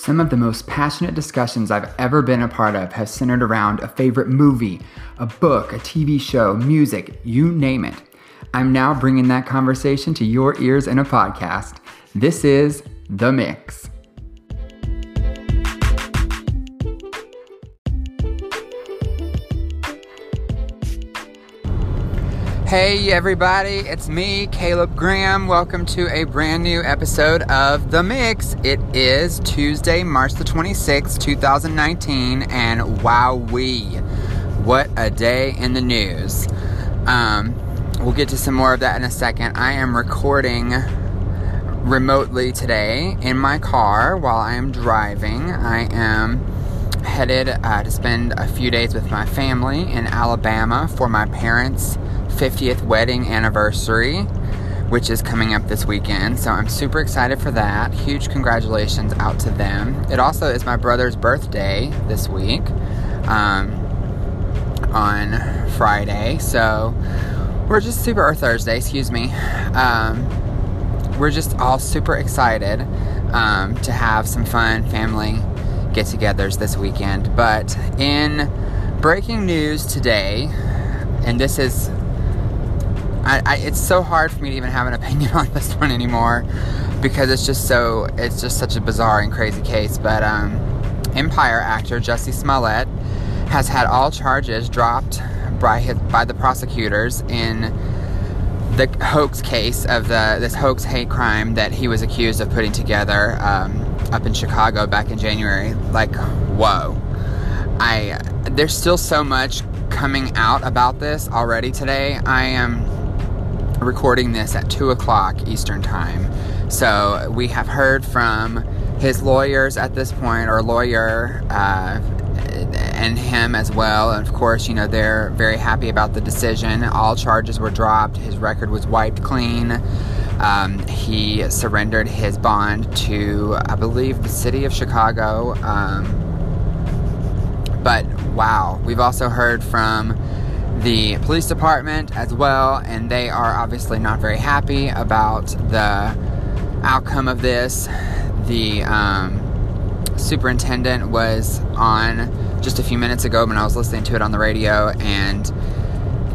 Some of the most passionate discussions I've ever been a part of have centered around a favorite movie, a book, a TV show, music, you name it. I'm now bringing that conversation to your ears in a podcast. This is The Mix. Hey everybody, it's me, Caleb Graham. Welcome to a brand new episode of The Mix. It is Tuesday, March the 26th, 2019, and wowee, what a day in the news. Um, we'll get to some more of that in a second. I am recording remotely today in my car while I am driving. I am headed uh, to spend a few days with my family in Alabama for my parents' 50th wedding anniversary, which is coming up this weekend. So I'm super excited for that. Huge congratulations out to them. It also is my brother's birthday this week um, on Friday. So we're just super, or Thursday, excuse me. Um, we're just all super excited um, to have some fun family get togethers this weekend. But in breaking news today, and this is I, I, it's so hard for me to even have an opinion on this one anymore because it's just so it's just such a bizarre and crazy case. But um, Empire actor Jussie Smollett has had all charges dropped by his, by the prosecutors in the hoax case of the this hoax hate crime that he was accused of putting together um, up in Chicago back in January. Like, whoa! I there's still so much coming out about this already today. I am recording this at 2 o'clock Eastern Time. So we have heard from his lawyers at this point, or lawyer, uh, and him as well. And of course, you know, they're very happy about the decision. All charges were dropped, his record was wiped clean. Um, he surrendered his bond to, I believe, the city of Chicago. Um, but wow, we've also heard from the police department as well, and they are obviously not very happy about the outcome of this. The um, superintendent was on just a few minutes ago when I was listening to it on the radio, and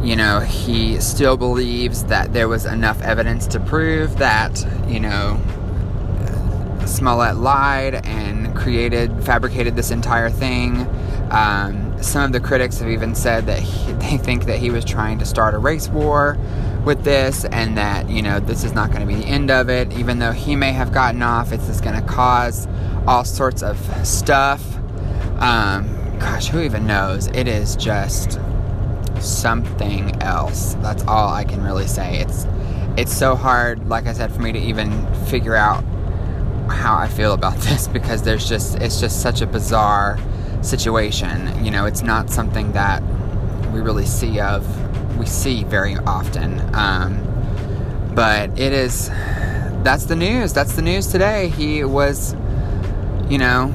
you know, he still believes that there was enough evidence to prove that, you know, Smollett lied and created, fabricated this entire thing. Um, some of the critics have even said that he, they think that he was trying to start a race war with this and that, you know, this is not going to be the end of it. Even though he may have gotten off, it's just going to cause all sorts of stuff. Um, gosh, who even knows? It is just something else. That's all I can really say. It's it's so hard, like I said, for me to even figure out how I feel about this because there's just it's just such a bizarre situation. You know, it's not something that we really see of, we see very often. Um, but it is, that's the news. That's the news today. He was, you know,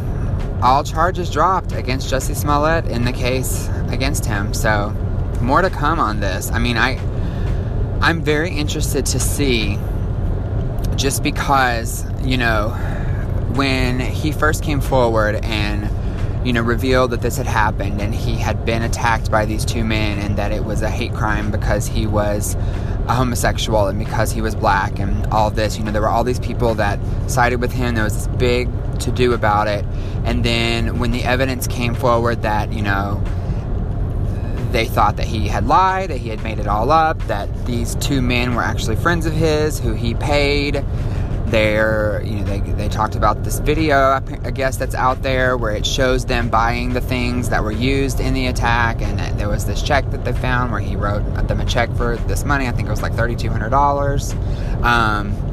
all charges dropped against Jussie Smollett in the case against him. So, more to come on this. I mean, I, I'm very interested to see just because, you know, when he first came forward and you know, revealed that this had happened and he had been attacked by these two men and that it was a hate crime because he was a homosexual and because he was black and all this. You know, there were all these people that sided with him. There was this big to do about it. And then when the evidence came forward that, you know, they thought that he had lied, that he had made it all up, that these two men were actually friends of his who he paid they're, you know, they, they talked about this video, I guess, that's out there where it shows them buying the things that were used in the attack. And there was this check that they found where he wrote them a check for this money. I think it was like $3,200. Um,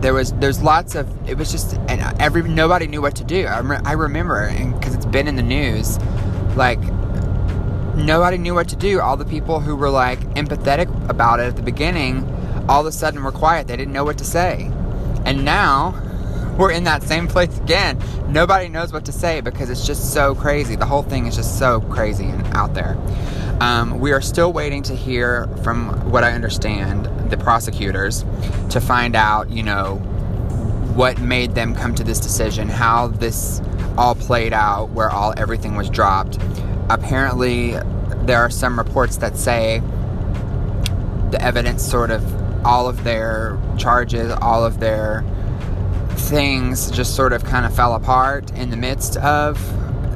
there was there's lots of it was just and every nobody knew what to do. I, rem- I remember because it's been in the news, like nobody knew what to do. All the people who were like empathetic about it at the beginning, all of a sudden were quiet. They didn't know what to say. And now we're in that same place again. Nobody knows what to say because it's just so crazy. The whole thing is just so crazy and out there. Um, we are still waiting to hear from what I understand the prosecutors to find out, you know, what made them come to this decision, how this all played out, where all everything was dropped. Apparently, there are some reports that say the evidence sort of all of their charges, all of their things just sort of kind of fell apart in the midst of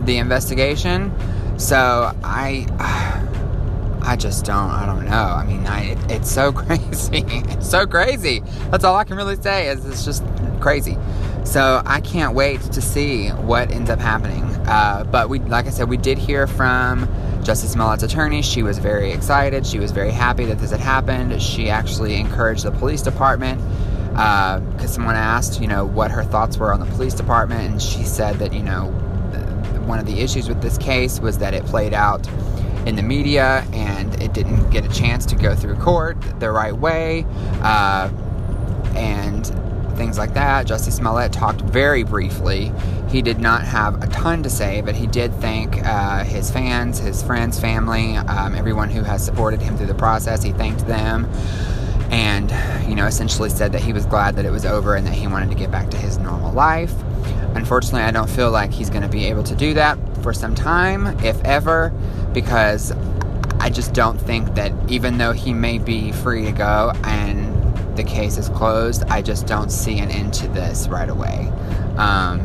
the investigation. So I I just don't I don't know. I mean, I it's so crazy. it's so crazy. That's all I can really say is it's just crazy. So I can't wait to see what ends up happening. Uh, but we, like I said, we did hear from Jussie Smollett's attorney. She was very excited. She was very happy that this had happened. She actually encouraged the police department because uh, someone asked, you know, what her thoughts were on the police department, and she said that, you know, one of the issues with this case was that it played out in the media and it didn't get a chance to go through court the right way. Uh, and things like that. Jussie Smollett talked very briefly. He did not have a ton to say, but he did thank uh, his fans, his friends, family, um, everyone who has supported him through the process. He thanked them and, you know, essentially said that he was glad that it was over and that he wanted to get back to his normal life. Unfortunately, I don't feel like he's going to be able to do that for some time, if ever, because I just don't think that even though he may be free to go and the case is closed. I just don't see an end to this right away um,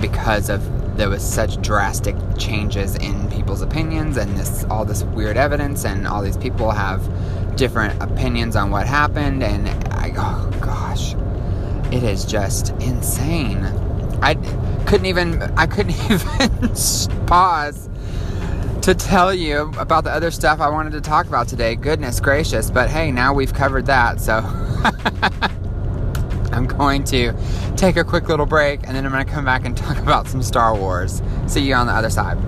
because of there was such drastic changes in people's opinions and this all this weird evidence and all these people have different opinions on what happened and I oh gosh it is just insane I couldn't even I couldn't even pause to tell you about the other stuff I wanted to talk about today. Goodness gracious. But hey, now we've covered that. So I'm going to take a quick little break and then I'm going to come back and talk about some Star Wars. See you on the other side.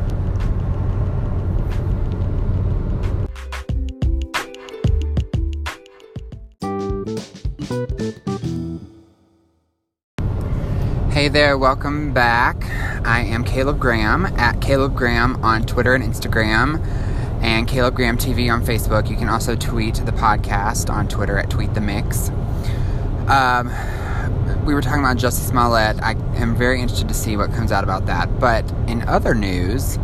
Hey there, welcome back. I am Caleb Graham at Caleb Graham on Twitter and Instagram, and Caleb Graham TV on Facebook. You can also tweet the podcast on Twitter at Tweet the Mix. Um, we were talking about Jussie Smollett. I am very interested to see what comes out about that. But in other news,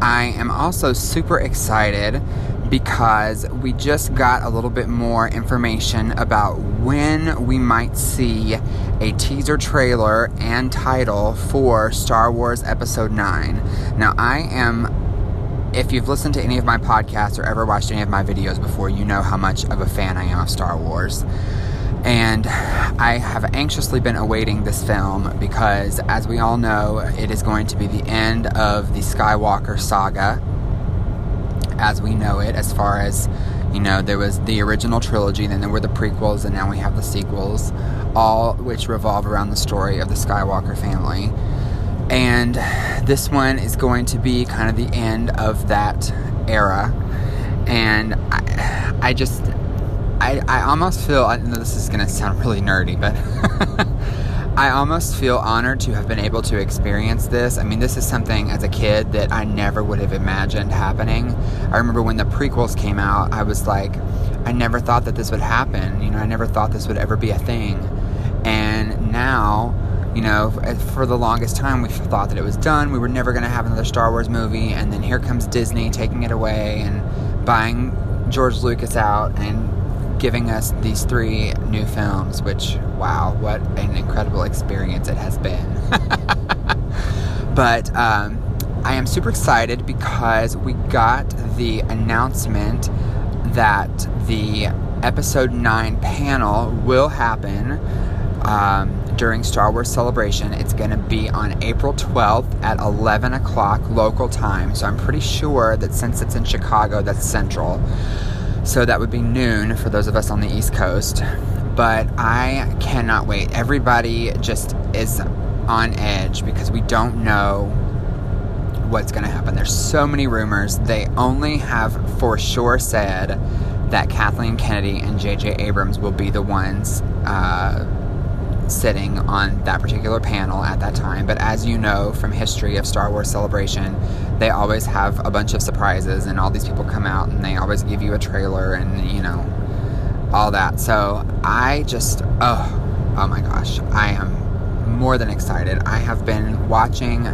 I am also super excited because we just got a little bit more information about when we might see a teaser trailer and title for Star Wars Episode 9. Now, I am, if you've listened to any of my podcasts or ever watched any of my videos before, you know how much of a fan I am of Star Wars. And I have anxiously been awaiting this film because, as we all know, it is going to be the end of the Skywalker saga as we know it, as far as, you know, there was the original trilogy, then there were the prequels, and now we have the sequels, all which revolve around the story of the Skywalker family. And this one is going to be kind of the end of that era. And I, I just, I, I almost feel, I know this is going to sound really nerdy, but I almost feel honored to have been able to experience this. I mean, this is something as a kid that I never would have imagined happening. I remember when the prequels came out, I was like, I never thought that this would happen. You know, I never thought this would ever be a thing. And now, you know, for the longest time, we thought that it was done. We were never going to have another Star Wars movie. And then here comes Disney taking it away and buying George Lucas out and giving us these three new films, which, wow, what an incredible experience it has been. but um, I am super excited because we got the announcement that the episode 9 panel will happen um, during Star Wars Celebration. It's going to be on April 12th at 11 o'clock local time. So I'm pretty sure that since it's in Chicago, that's central. So that would be noon for those of us on the East Coast. But I cannot wait. Everybody just is on edge because we don't know what's going to happen. There's so many rumors. They only have for sure said that Kathleen Kennedy and J.J. Abrams will be the ones uh, sitting on that particular panel at that time. But as you know from history of Star Wars Celebration, they always have a bunch of surprises, and all these people come out and they always give you a trailer and, you know, all that. So I just, oh, oh my gosh, I am more than excited. I have been watching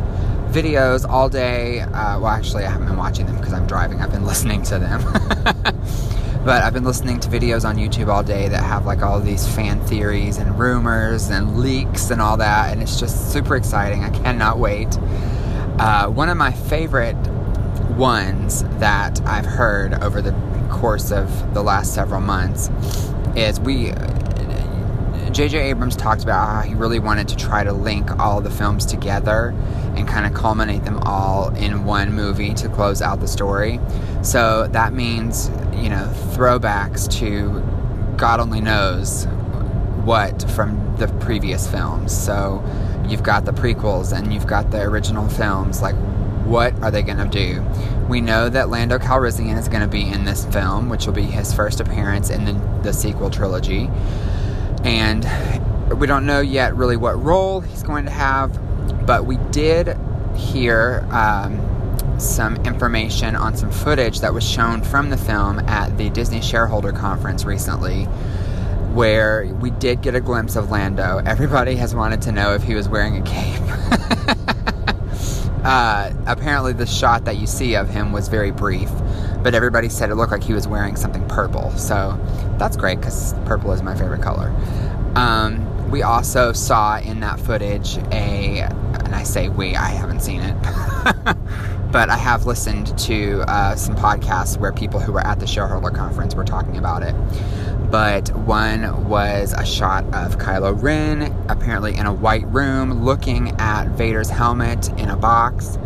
videos all day. Uh, well, actually, I haven't been watching them because I'm driving. I've been listening to them. but I've been listening to videos on YouTube all day that have like all these fan theories and rumors and leaks and all that, and it's just super exciting. I cannot wait. Uh, one of my favorite ones that I've heard over the course of the last several months is we J.J. Abrams talked about how he really wanted to try to link all the films together and kind of culminate them all in one movie to close out the story. So that means, you know, throwbacks to God only knows what from the previous films. So you've got the prequels and you've got the original films. Like, what are they going to do? We know that Lando Calrissian is going to be in this film, which will be his first appearance in the, the sequel trilogy and we don't know yet really what role he's going to have, but we did hear um, some information on some footage that was shown from the film at the Disney shareholder conference recently. Where we did get a glimpse of Lando. Everybody has wanted to know if he was wearing a cape. uh, apparently, the shot that you see of him was very brief, but everybody said it looked like he was wearing something purple. So that's great because purple is my favorite color. Um, we also saw in that footage a, and I say we, I haven't seen it, but I have listened to uh, some podcasts where people who were at the shareholder conference were talking about it. But one was a shot of Kylo Ren, apparently in a white room, looking at Vader's helmet in a box.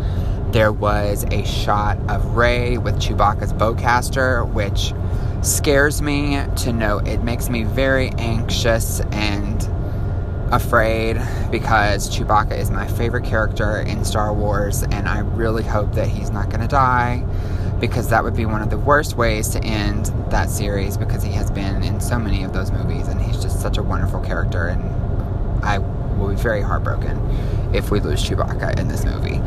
There was a shot of Rey with Chewbacca's bowcaster, which scares me to know. It makes me very anxious and afraid because Chewbacca is my favorite character in Star Wars, and I really hope that he's not going to die because that would be one of the worst ways to end that series because he has been in so many of those movies and he's just such a wonderful character, and I will be very heartbroken if we lose Chewbacca in this movie.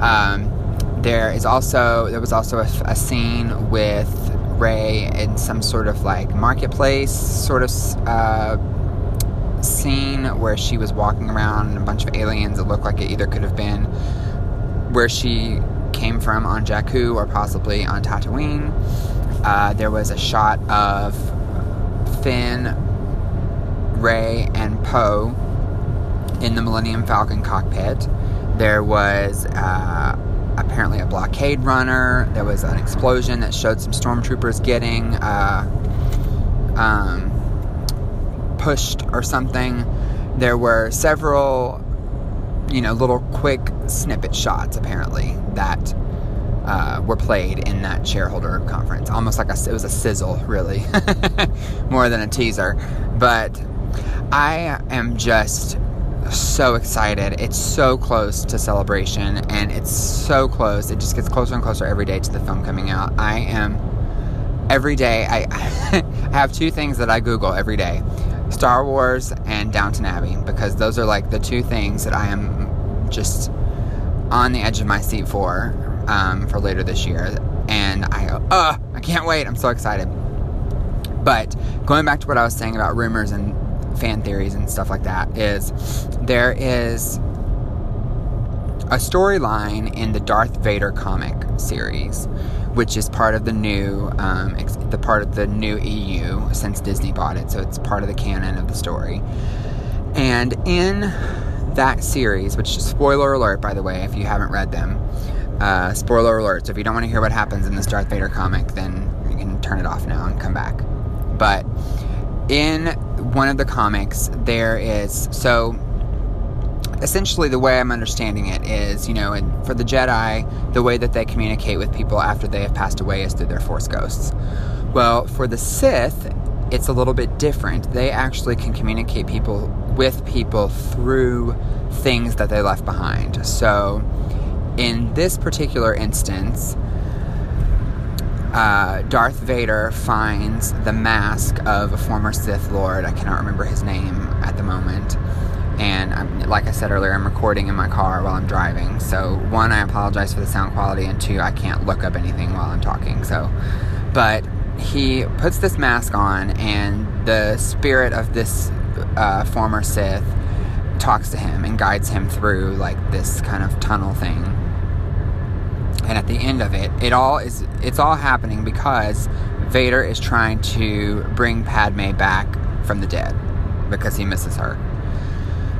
Um, there is also there was also a, a scene with Rey in some sort of like marketplace sort of uh, scene where she was walking around and a bunch of aliens. It looked like it either could have been where she came from on Jakku or possibly on Tatooine. Uh, there was a shot of Finn, Rey, and Poe in the Millennium Falcon cockpit. There was uh, apparently a blockade runner. There was an explosion that showed some stormtroopers getting uh, um, pushed or something. There were several, you know, little quick snippet shots apparently that uh, were played in that shareholder conference. Almost like a, it was a sizzle, really, more than a teaser. But I am just so excited. It's so close to celebration and it's so close. It just gets closer and closer every day to the film coming out. I am every day I, I have two things that I Google every day. Star Wars and Downton Abbey because those are like the two things that I am just on the edge of my seat for um, for later this year. And I go, uh, I can't wait. I'm so excited. But going back to what I was saying about rumors and fan theories and stuff like that is there is a storyline in the Darth Vader comic series, which is part of the new, um, ex- the part of the new EU since Disney bought it, so it's part of the canon of the story. And in that series, which spoiler alert, by the way, if you haven't read them, uh, spoiler alert. So if you don't want to hear what happens in this Darth Vader comic, then you can turn it off now and come back. But in one of the comics, there is so essentially the way I'm understanding it is, you know, and for the Jedi, the way that they communicate with people after they have passed away is through their Force ghosts. Well, for the Sith, it's a little bit different. They actually can communicate people with people through things that they left behind. So, in this particular instance, uh, Darth Vader finds the mask of a former Sith Lord. I cannot remember his name at the moment. And I'm, like I said earlier, I'm recording in my car while I'm driving. So, one, I apologize for the sound quality, and two, I can't look up anything while I'm talking. So, but he puts this mask on, and the spirit of this uh, former Sith talks to him and guides him through like this kind of tunnel thing. And at the end of it, it all is it's all happening because Vader is trying to bring Padme back from the dead because he misses her.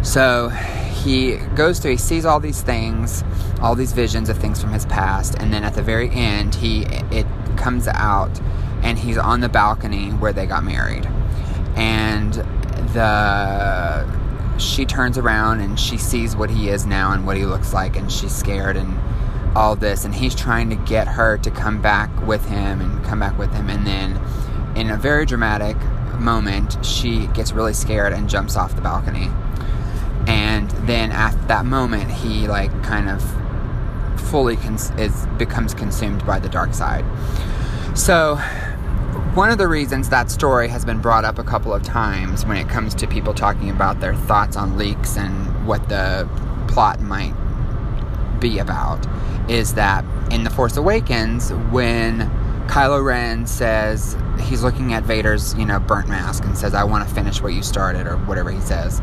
So he goes to he sees all these things, all these visions of things from his past, and then at the very end he it comes out and he's on the balcony where they got married. And the she turns around and she sees what he is now and what he looks like and she's scared and all this and he's trying to get her to come back with him and come back with him and then in a very dramatic moment she gets really scared and jumps off the balcony. And then at that moment he like kind of fully cons- is becomes consumed by the dark side. So one of the reasons that story has been brought up a couple of times when it comes to people talking about their thoughts on leaks and what the plot might be about is that in The Force Awakens, when Kylo Ren says he's looking at Vader's, you know, burnt mask and says, I want to finish what you started, or whatever he says.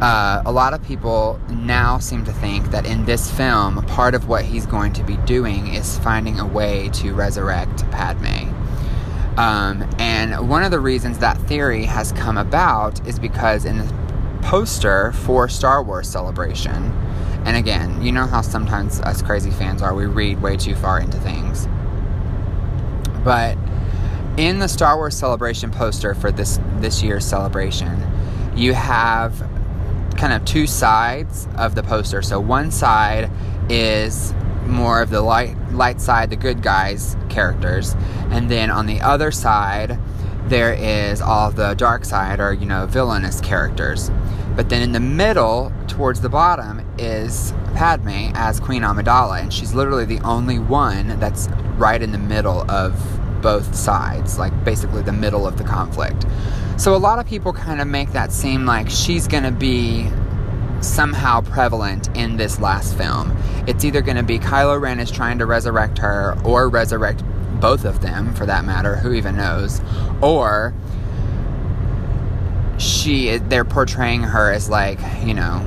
Uh, a lot of people now seem to think that in this film, part of what he's going to be doing is finding a way to resurrect Padme. Um, and one of the reasons that theory has come about is because in the poster for Star Wars Celebration, and again, you know how sometimes us crazy fans are, we read way too far into things. But in the Star Wars Celebration poster for this this year's celebration, you have kind of two sides of the poster. So one side is more of the light light side, the good guys characters, and then on the other side there is all the dark side or you know villainous characters. But then in the middle, towards the bottom, is Padme as Queen Amidala, and she's literally the only one that's right in the middle of both sides, like basically the middle of the conflict. So a lot of people kind of make that seem like she's going to be somehow prevalent in this last film. It's either going to be Kylo Ren is trying to resurrect her or resurrect both of them for that matter, who even knows, or she they're portraying her as like, you know,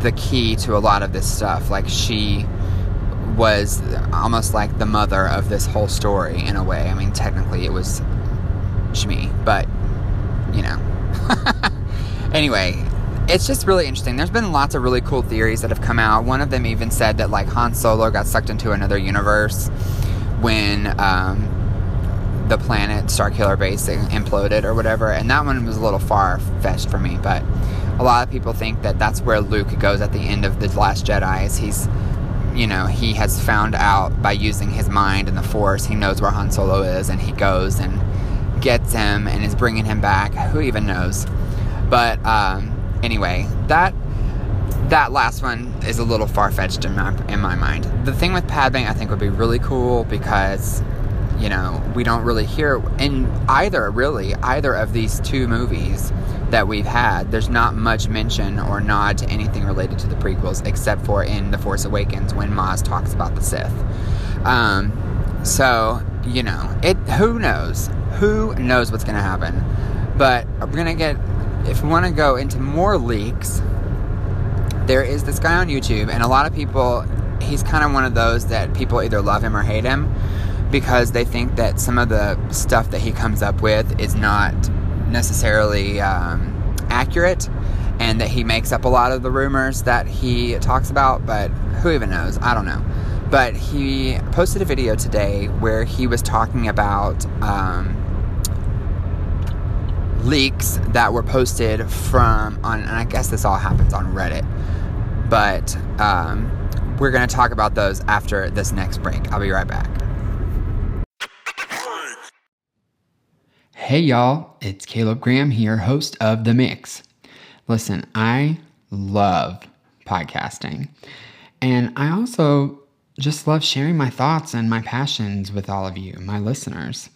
the key to a lot of this stuff. Like she was almost like the mother of this whole story in a way. I mean, technically it was Shmi, but you know. anyway, it's just really interesting. There's been lots of really cool theories that have come out. One of them even said that like Han Solo got sucked into another universe when um, the planet Starkiller Base imploded or whatever, and that one was a little far fetched for me. But a lot of people think that that's where Luke goes at the end of the Last Jedi. Is he's you know, he has found out by using his mind and the Force, he knows where Han Solo is, and he goes and gets him and is bringing him back. Who even knows? But um, anyway, that that last one is a little far fetched in my in my mind. The thing with Padme, I think, would be really cool because you know we don't really hear in either really either of these two movies that we've had. There's not much mention or nod to anything related to the prequels except for in The Force Awakens when Maz talks about the Sith. Um, so you know, it. Who knows? Who knows what's going to happen? But we're to get. If we want to go into more leaks, there is this guy on YouTube, and a lot of people. He's kind of one of those that people either love him or hate him because they think that some of the stuff that he comes up with is not necessarily um, accurate and that he makes up a lot of the rumors that he talks about, but who even knows? I don't know. But he posted a video today where he was talking about um, leaks that were posted from on, and I guess this all happens on Reddit. But um, we're going to talk about those after this next break. I'll be right back. Hey y'all, it's Caleb Graham here, host of The Mix. Listen, I love podcasting, and I also just love sharing my thoughts and my passions with all of you, my listeners.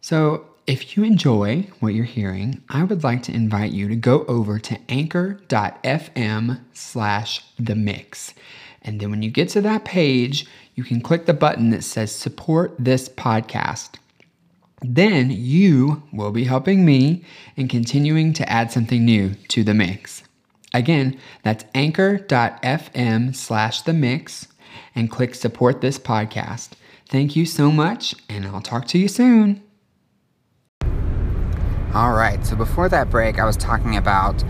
So, if you enjoy what you're hearing, I would like to invite you to go over to anchor.fm slash the mix. And then when you get to that page, you can click the button that says support this podcast. Then you will be helping me and continuing to add something new to the mix. Again, that's anchor.fm slash the mix and click support this podcast. Thank you so much, and I'll talk to you soon. All right, so before that break, I was talking about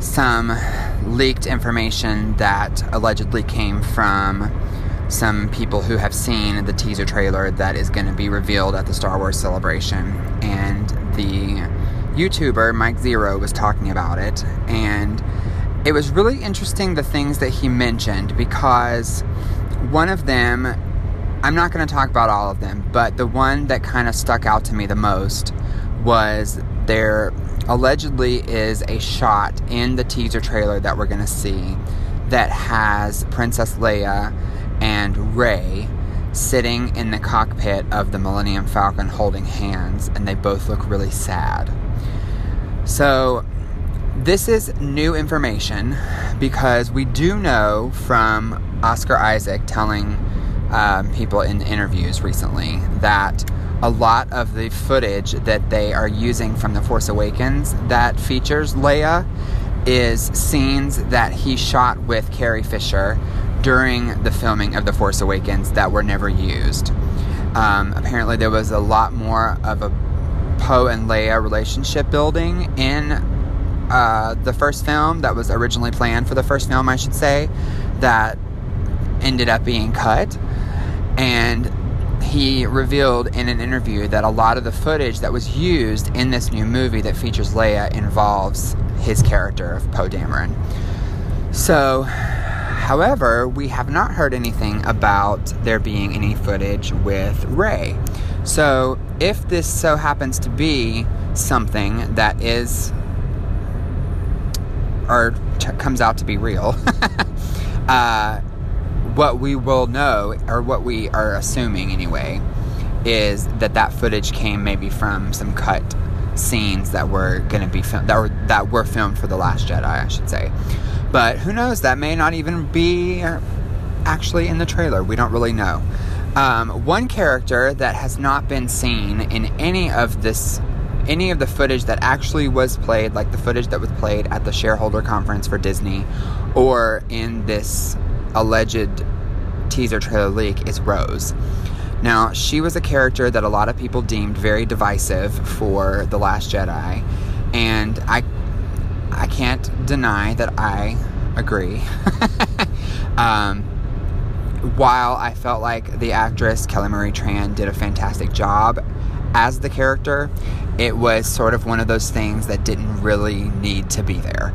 some leaked information that allegedly came from some people who have seen the teaser trailer that is going to be revealed at the Star Wars celebration. And the YouTuber Mike Zeroh was talking about it, and it was really interesting the things that he mentioned because one of them, I'm not going to talk about all of them, but the one that kind of stuck out to me the most was there allegedly is a shot in the teaser trailer that we're going to see that has Princess Leia and Rey sitting in the cockpit of the Millennium Falcon holding hands, and they both look really sad. So, this is new information because we do know from Oscar Isaac telling um, people in interviews recently that a lot of the footage that they are using from The Force Awakens that features Leia is scenes that he shot with Carrie Fisher during the filming of The Force Awakens that were never used. Um, apparently, there was a lot more of a Poe and Leia relationship building in uh, the first film that was originally planned for the first film, I should say, that ended up being cut. And he revealed in an interview that a lot of the footage that was used in this new movie that features Leia involves his character of Poe Dameron. So, however, we have not heard anything about there being any footage with Rey. So, if this so happens to be something that is or t- comes out to be real, uh, what we will know, or what we are assuming anyway, is that that footage came maybe from some cut scenes that were going to be filmed that were that were filmed for the Last Jedi, I should say. But who knows? That may not even be actually in the trailer. We don't really know. Um, one character that has not been seen in any of this any of the footage that actually was played, like the footage that was played at the shareholder conference for Disney, or in this alleged teaser trailer leak, is Rose. Now, she was a character that a lot of people deemed very divisive for The Last Jedi, and I, I can't deny that I agree. um, while I felt like the actress Kelly Marie Tran did a fantastic job as the character, it was sort of one of those things that didn't really need to be there.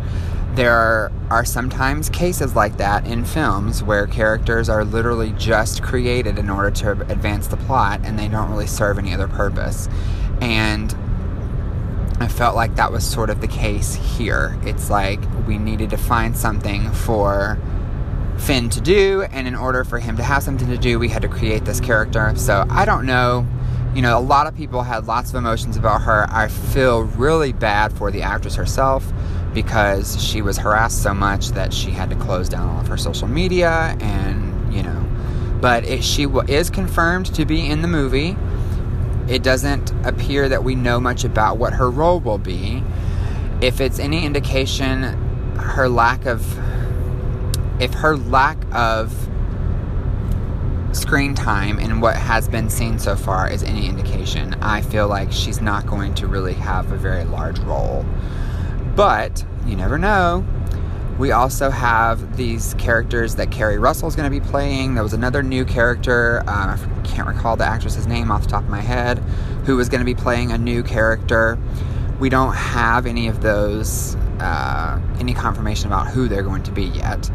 There are, are sometimes cases like that in films where characters are literally just created in order to advance the plot and they don't really serve any other purpose. And I felt like that was sort of the case here. It's like we needed to find something for Finn to do, and in order for him to have something to do, we had to create this character. So I don't know you know, a lot of people had lots of emotions about her. I feel really bad for the actress herself because she was harassed so much that she had to close down all of her social media and, you know, but it, she is confirmed to be in the movie. It doesn't appear that we know much about what her role will be. If it's any indication, her lack of, if her lack of screen time and what has been seen so far is any indication, I feel like she's not going to really have a very large role. But you never know. We also have these characters that Keri Russell is going to be playing. There was another new character, uh, I can't recall the actress's name off the top of my head, who was going to be playing a new character. We don't have any of those, uh, any confirmation about who they're going to be yet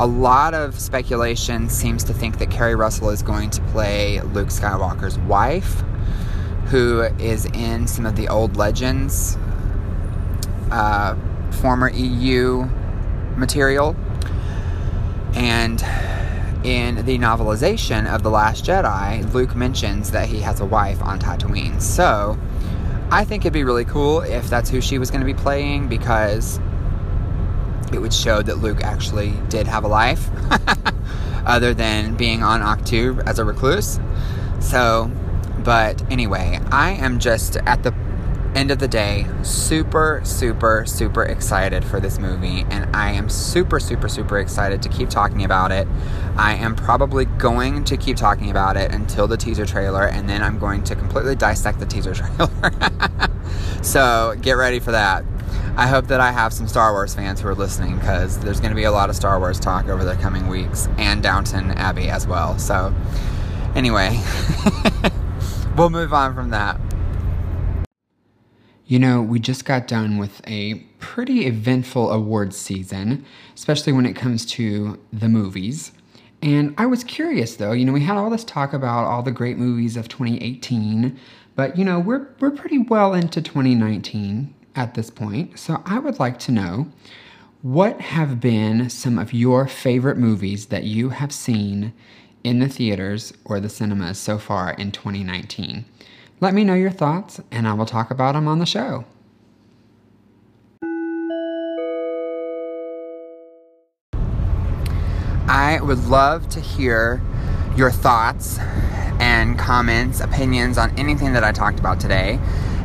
a lot of speculation seems to think that Keri Russell is going to play Luke Skywalker's wife, who is in some of the old Legends, uh, former EU material. And in the novelization of The Last Jedi, Luke mentions that he has a wife on Tatooine. So, I think it'd be really cool if that's who she was going to be playing because it would show that Luke actually did have a life other than being on Ahch-To as a recluse. So, but anyway, I am just at the end of the day, super, super, super excited for this movie, and I am super, super, super excited to keep talking about it. I am probably going to keep talking about it until the teaser trailer, and then I'm going to completely dissect the teaser trailer. so get ready for that. I hope that I have some Star Wars fans who are listening because there's going to be a lot of Star Wars talk over the coming weeks, and Downton Abbey as well. So, anyway, we'll move on from that. You know, we just got done with a pretty eventful awards season, especially when it comes to the movies. And I was curious though, you know, we had all this talk about all the great movies of 2018, but you know, we're we're pretty well into 2019 at this point. So I would like to know what have been some of your favorite movies that you have seen in the theaters or the cinemas so far in 2019? Let me know your thoughts and I will talk about them on the show. I would love to hear your thoughts and comments, opinions on anything that I talked about today.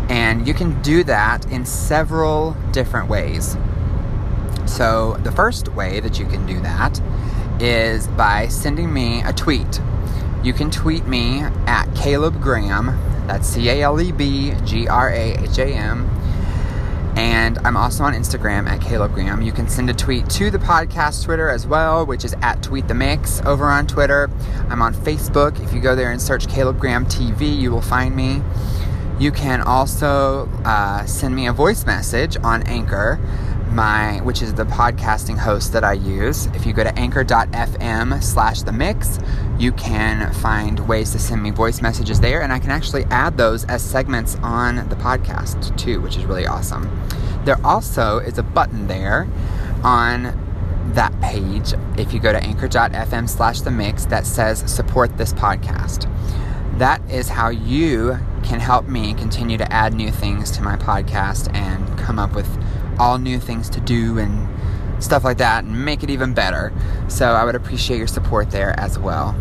And you can do that in several different ways. So, the first way that you can do that is by sending me a tweet. You can tweet me at Caleb Graham that's C A L E B G R A H A M. And I'm also on Instagram at Caleb Graham. You can send a tweet to the podcast Twitter as well, which is at Tweet the Mix over on Twitter. I'm on Facebook. If you go there and search Caleb Graham TV, you will find me. You can also uh, send me a voice message on Anchor my which is the podcasting host that I use. If you go to anchor.fm slash the mix, you can find ways to send me voice messages there, and I can actually add those as segments on the podcast too, which is really awesome. There also is a button there on that page if you go to anchor.fm slash the mix that says support this podcast. That is how you can help me continue to add new things to my podcast and come up with all new things to do and stuff like that and make it even better. So I would appreciate your support there as well.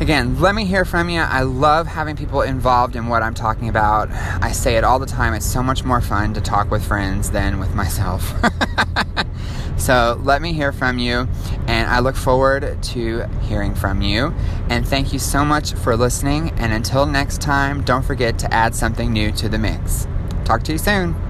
Again, let me hear from you. I love having people involved in what I'm talking about. I say it all the time. It's so much more fun to talk with friends than with myself. so let me hear from you, and I look forward to hearing from you. And thank you so much for listening. And until next time, don't forget to add something new to the mix. Talk to you soon.